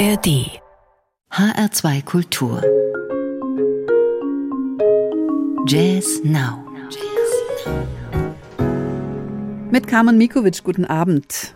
ARD HR2 Kultur. Jazz Now. Mit Carmen Mikovic, guten Abend.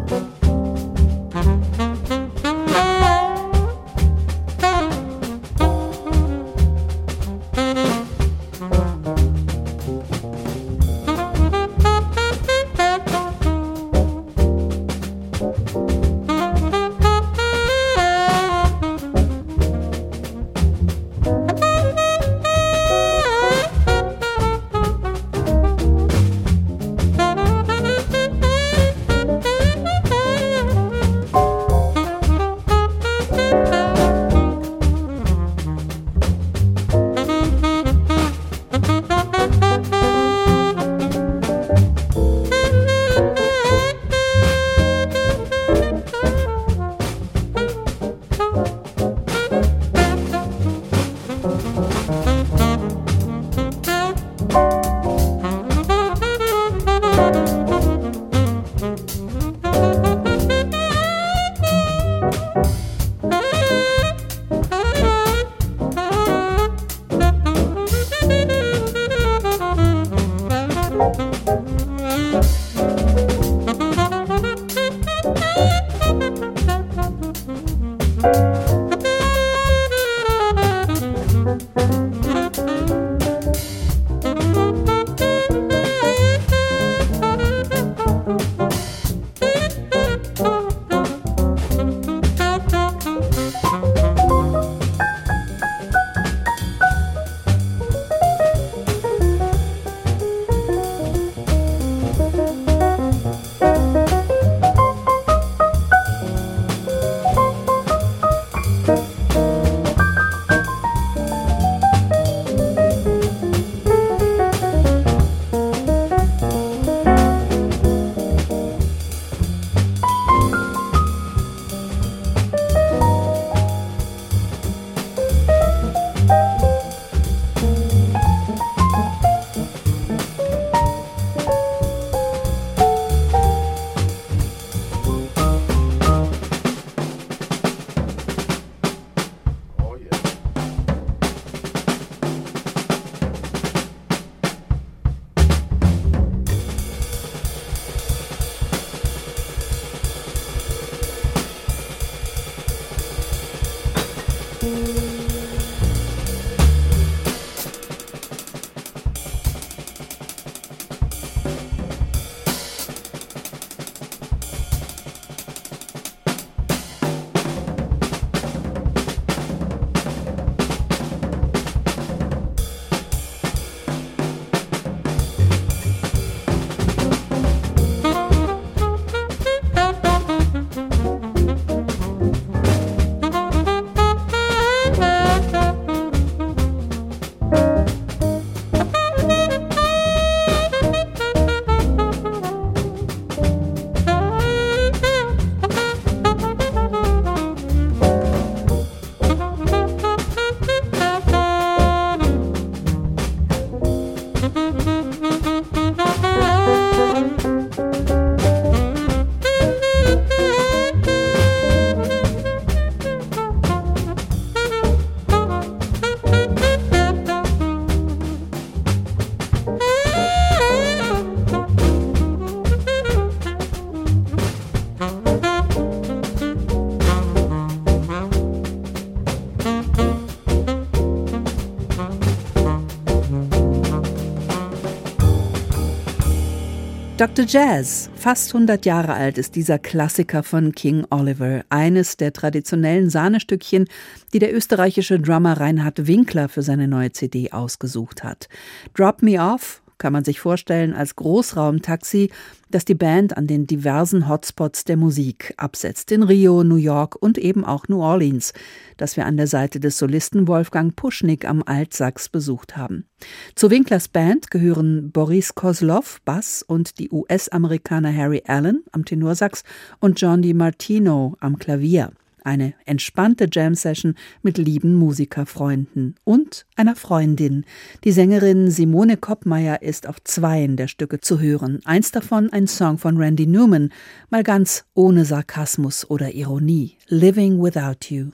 Dr. Jazz, fast 100 Jahre alt ist dieser Klassiker von King Oliver, eines der traditionellen Sahnestückchen, die der österreichische Drummer Reinhard Winkler für seine neue CD ausgesucht hat. Drop Me Off kann man sich vorstellen als Großraumtaxi, das die Band an den diversen Hotspots der Musik absetzt, in Rio, New York und eben auch New Orleans, das wir an der Seite des Solisten Wolfgang Puschnik am Altsax besucht haben. Zu Winklers Band gehören Boris Kozlov, Bass und die US-Amerikaner Harry Allen am Tenorsax und John DiMartino am Klavier. Eine entspannte Jam-Session mit lieben Musikerfreunden und einer Freundin. Die Sängerin Simone Koppmeier ist auf zweien der Stücke zu hören. Eins davon ein Song von Randy Newman, mal ganz ohne Sarkasmus oder Ironie. Living Without You.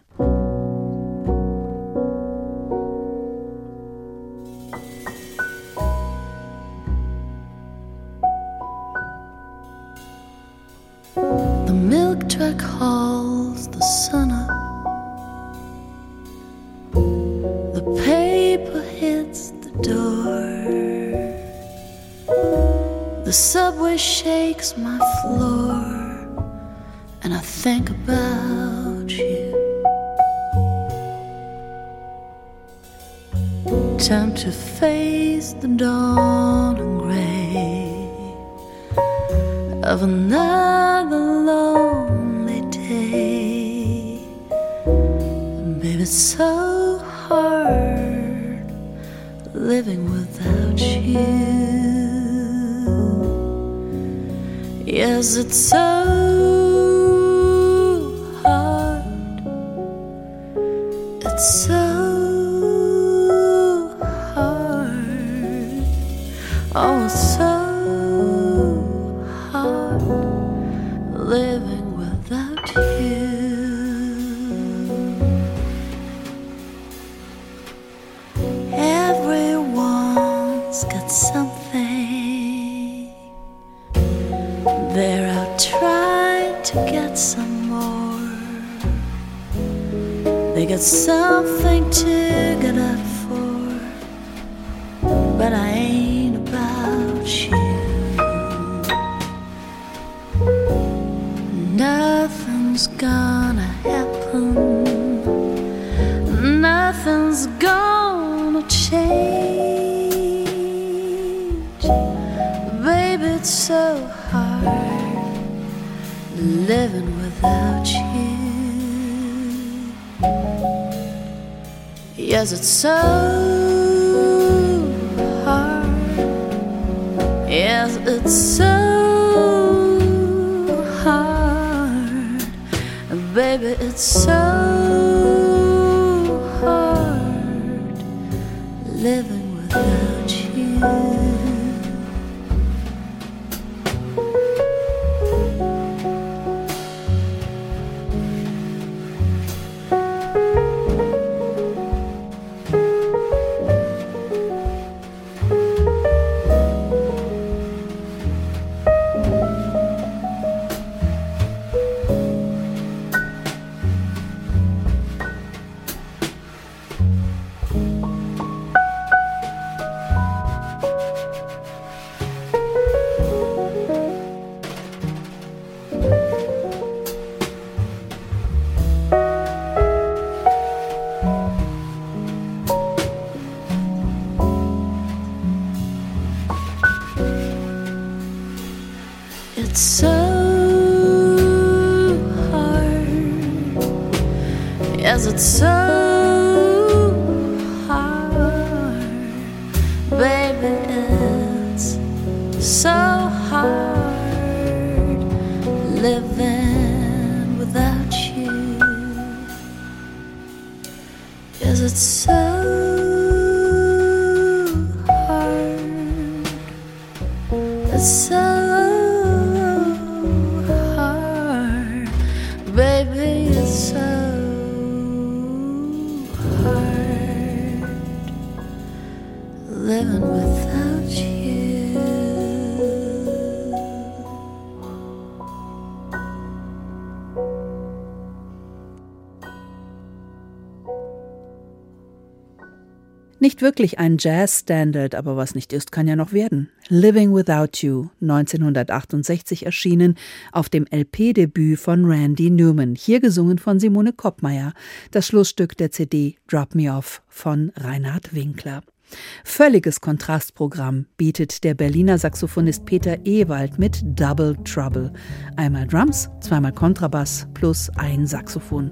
The subway shakes my floor, and I think about you. Time to face the dawn and gray of another lonely day. Baby, it's so hard living without you. Yes, it's so got something to get up for, but I Yes, it's so hard. Yes, it's so hard. Baby, it's so so hard living without you Is it so? Nicht wirklich ein Jazz-Standard, aber was nicht ist, kann ja noch werden. Living Without You, 1968 erschienen, auf dem LP-Debüt von Randy Newman, hier gesungen von Simone Koppmeier, das Schlussstück der CD Drop Me Off von Reinhard Winkler. Völliges Kontrastprogramm bietet der Berliner Saxophonist Peter Ewald mit Double Trouble. Einmal Drums, zweimal Kontrabass plus ein Saxophon.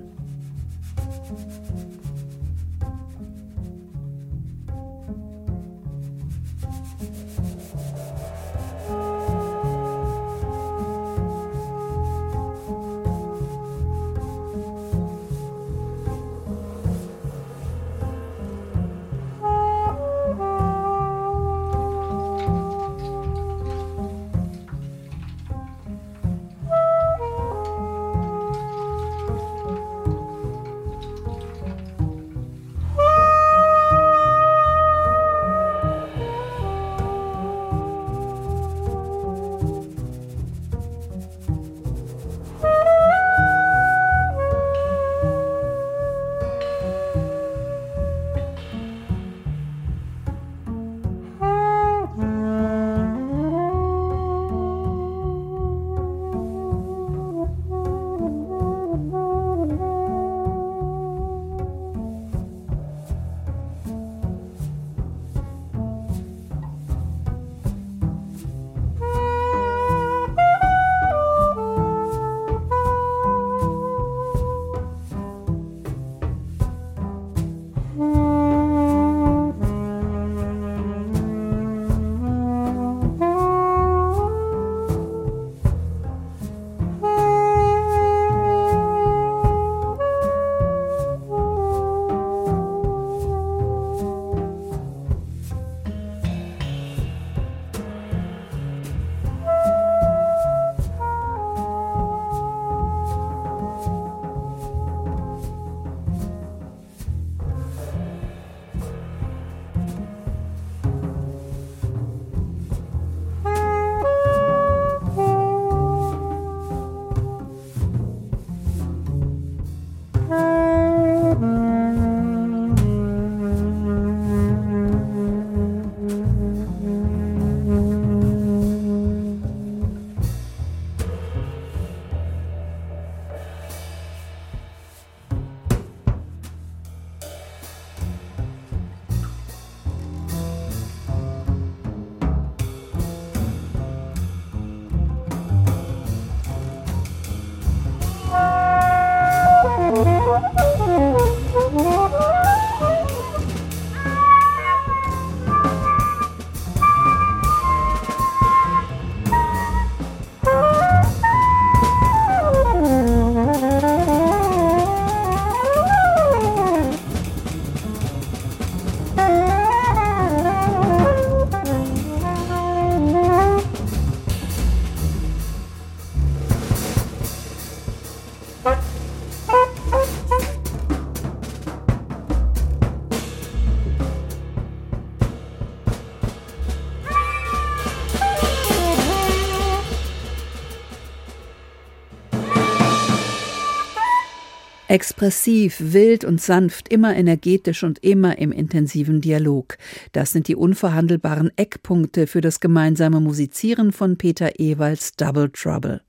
Expressiv, wild und sanft, immer energetisch und immer im intensiven Dialog. Das sind die unverhandelbaren Eckpunkte für das gemeinsame Musizieren von Peter Ewalds Double Trouble.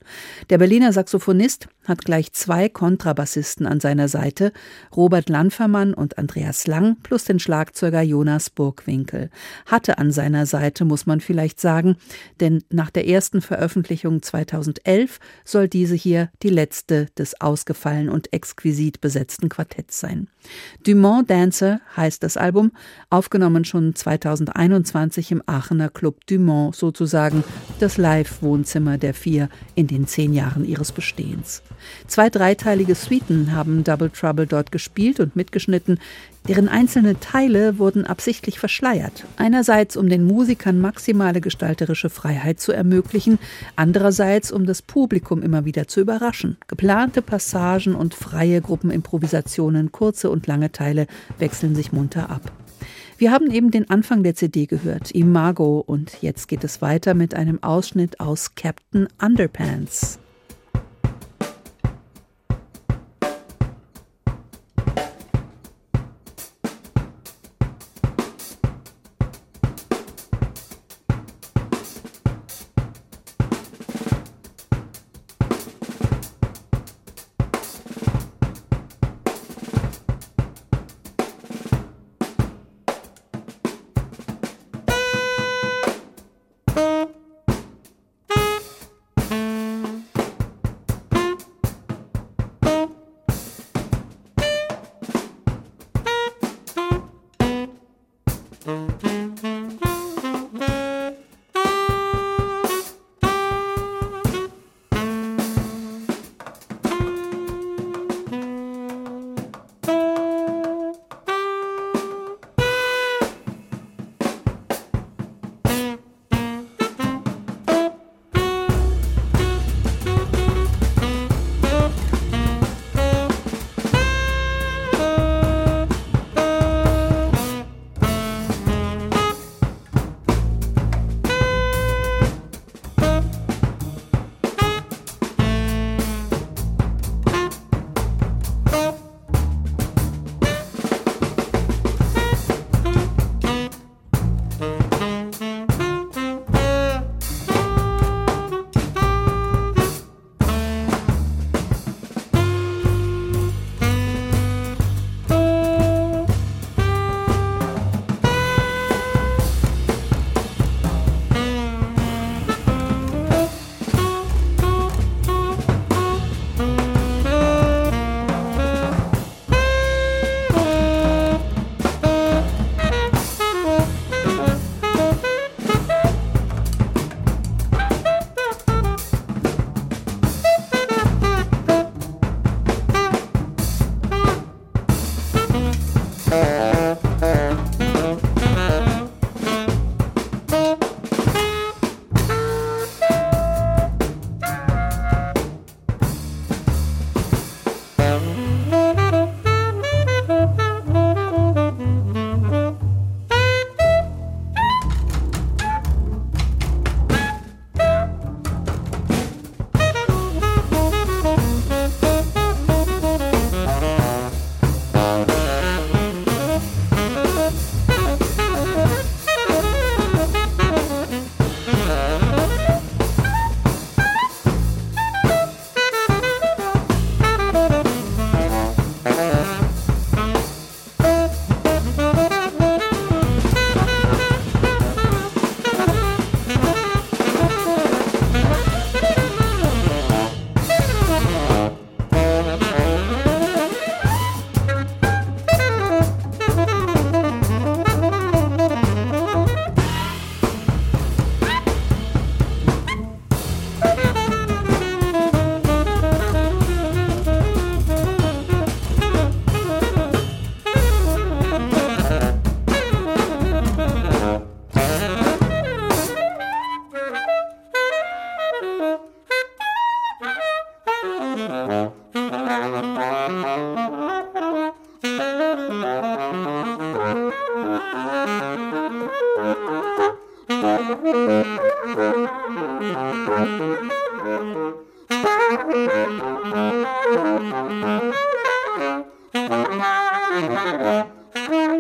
Der Berliner Saxophonist hat gleich zwei Kontrabassisten an seiner Seite, Robert Lanfermann und Andreas Lang, plus den Schlagzeuger Jonas Burgwinkel. Hatte an seiner Seite, muss man vielleicht sagen, denn nach der ersten Veröffentlichung 2011 soll diese hier die letzte des ausgefallen und exquisit besetzten Quartetts sein. Dumont Dancer heißt das Album, aufgenommen schon 2021 im Aachener Club Dumont, sozusagen das Live-Wohnzimmer der vier in den zehn Jahren ihres Bestehens. Zwei dreiteilige Suiten haben Double Trouble dort gespielt und mitgeschnitten, deren einzelne Teile wurden absichtlich verschleiert. Einerseits, um den Musikern maximale gestalterische Freiheit zu ermöglichen, andererseits, um das Publikum immer wieder zu überraschen. Geplante Passagen und freie Gruppenimprovisationen, kurze und lange Teile wechseln sich munter ab. Wir haben eben den Anfang der CD gehört, Imago, und jetzt geht es weiter mit einem Ausschnitt aus Captain Underpants.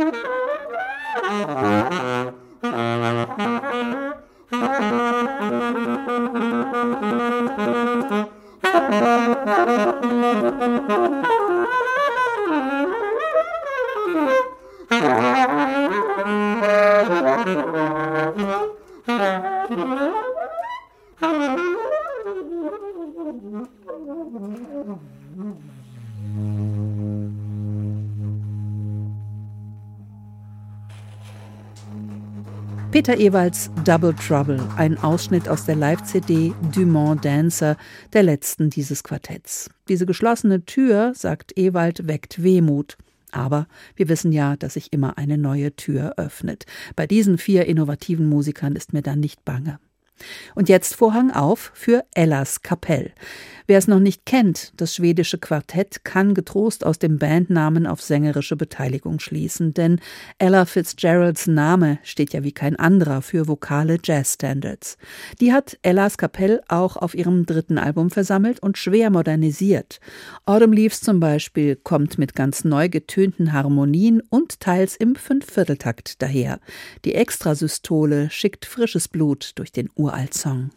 Ah, Peter Ewalds Double Trouble, ein Ausschnitt aus der Live-CD Dumont Dancer, der letzten dieses Quartetts. Diese geschlossene Tür, sagt Ewald, weckt Wehmut. Aber wir wissen ja, dass sich immer eine neue Tür öffnet. Bei diesen vier innovativen Musikern ist mir dann nicht bange. Und jetzt Vorhang auf für Ellas Kapell. Wer es noch nicht kennt, das schwedische Quartett kann getrost aus dem Bandnamen auf sängerische Beteiligung schließen, denn Ella Fitzgeralds Name steht ja wie kein anderer für vokale Jazzstandards. Die hat Ellas Kapell auch auf ihrem dritten Album versammelt und schwer modernisiert. Autumn Leaves zum Beispiel kommt mit ganz neu getönten Harmonien und teils im Fünfvierteltakt daher. Die Extrasystole schickt frisches Blut durch den Uraltsong.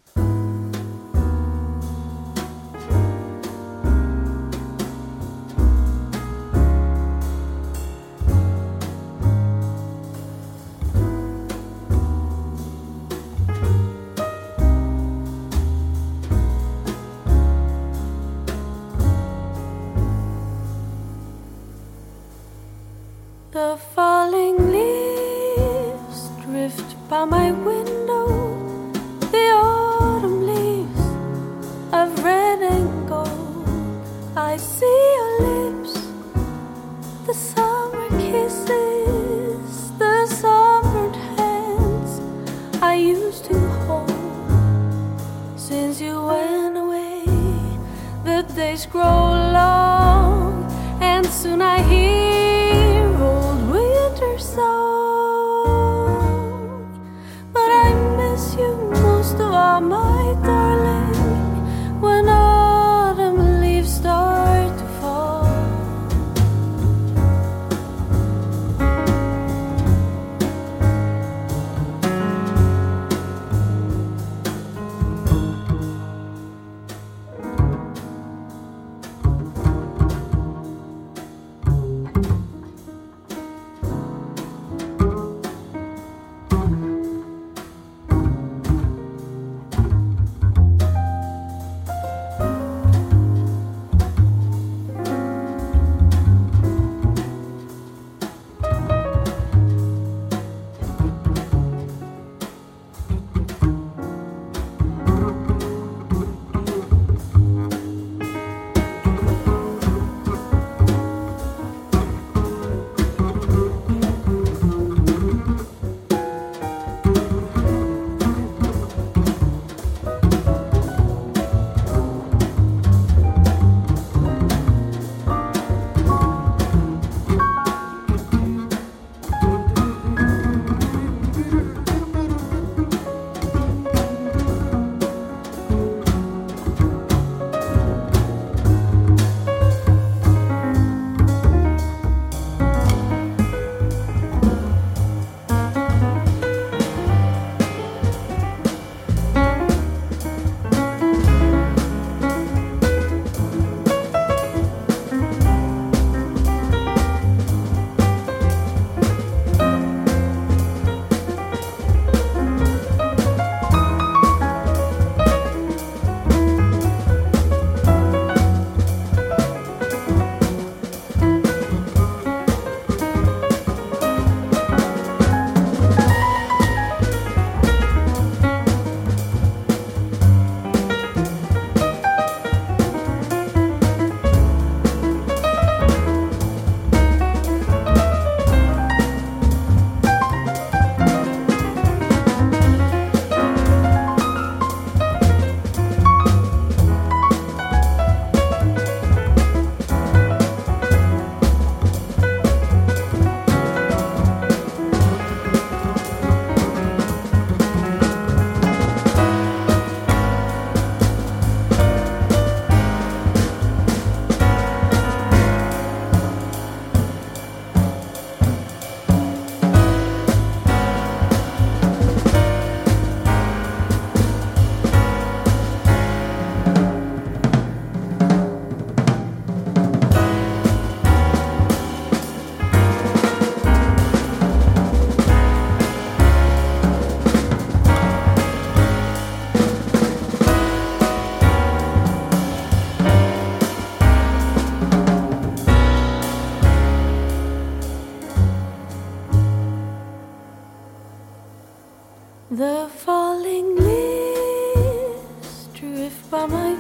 I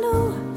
know.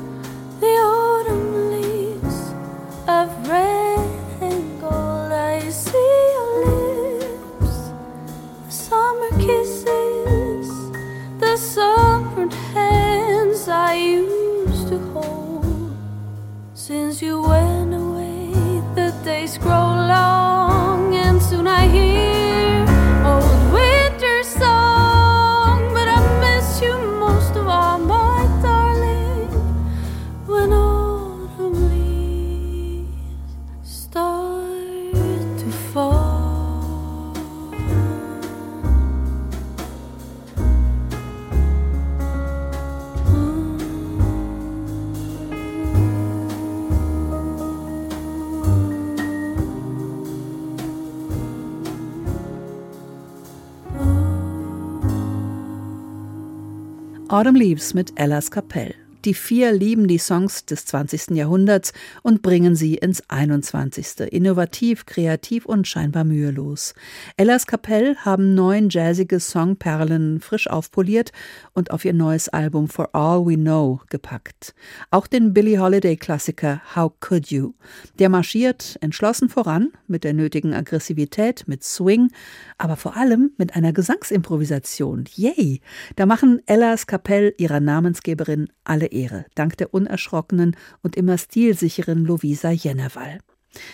Autumn Leaves mit Ellas Kapell. Die vier lieben die Songs des 20. Jahrhunderts und bringen sie ins 21. Innovativ, kreativ und scheinbar mühelos. Ellas Kapell haben neun jazzige Songperlen frisch aufpoliert und auf ihr neues Album For All We Know gepackt. Auch den Billie Holiday-Klassiker How Could You? Der marschiert entschlossen voran, mit der nötigen Aggressivität, mit Swing, aber vor allem mit einer Gesangsimprovisation. Yay! Da machen Ellas Kapell ihrer Namensgeberin alle Ehre, dank der unerschrockenen und immer stilsicheren Lovisa Jennerwall.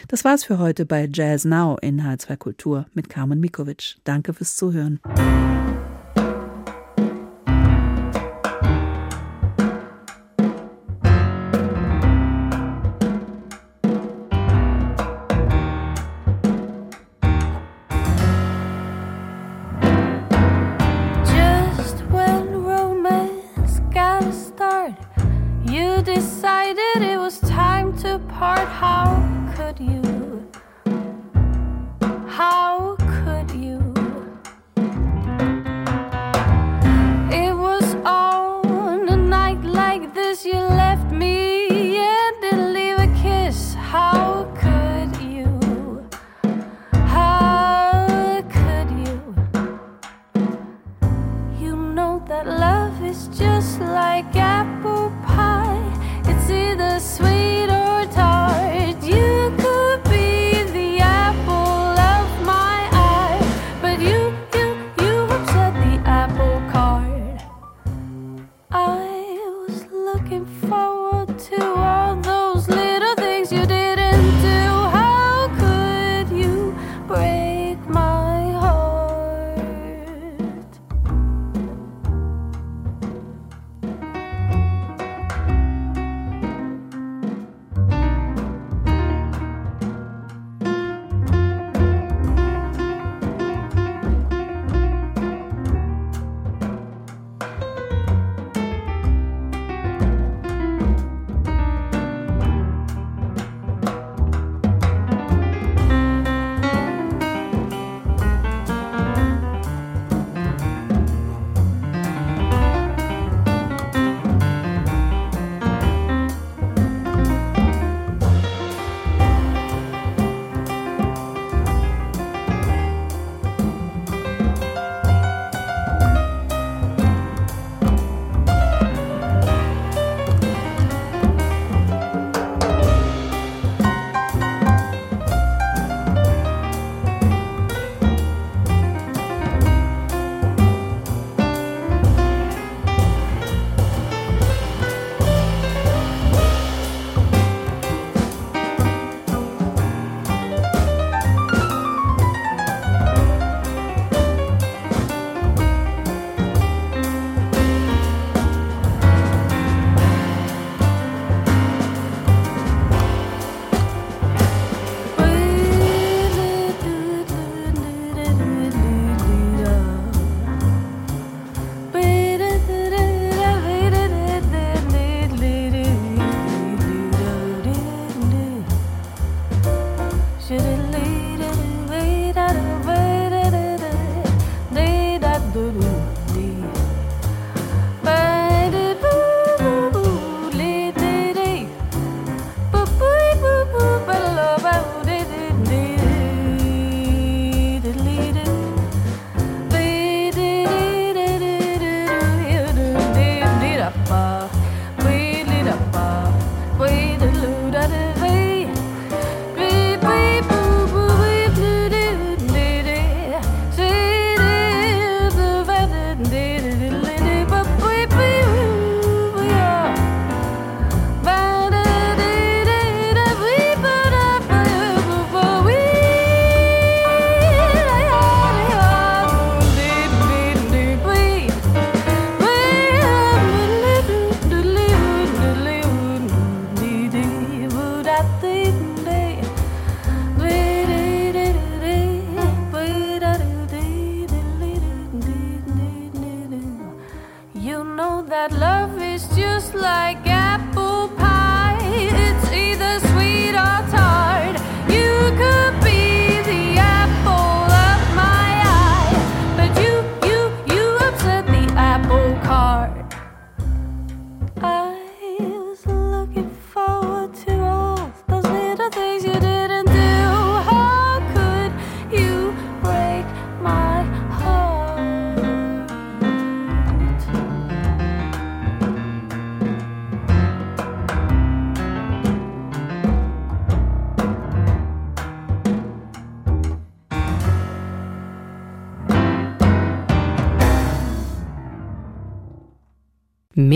Das war's für heute bei Jazz Now in H2 Kultur mit Carmen Mikovic. Danke fürs Zuhören. Tchau!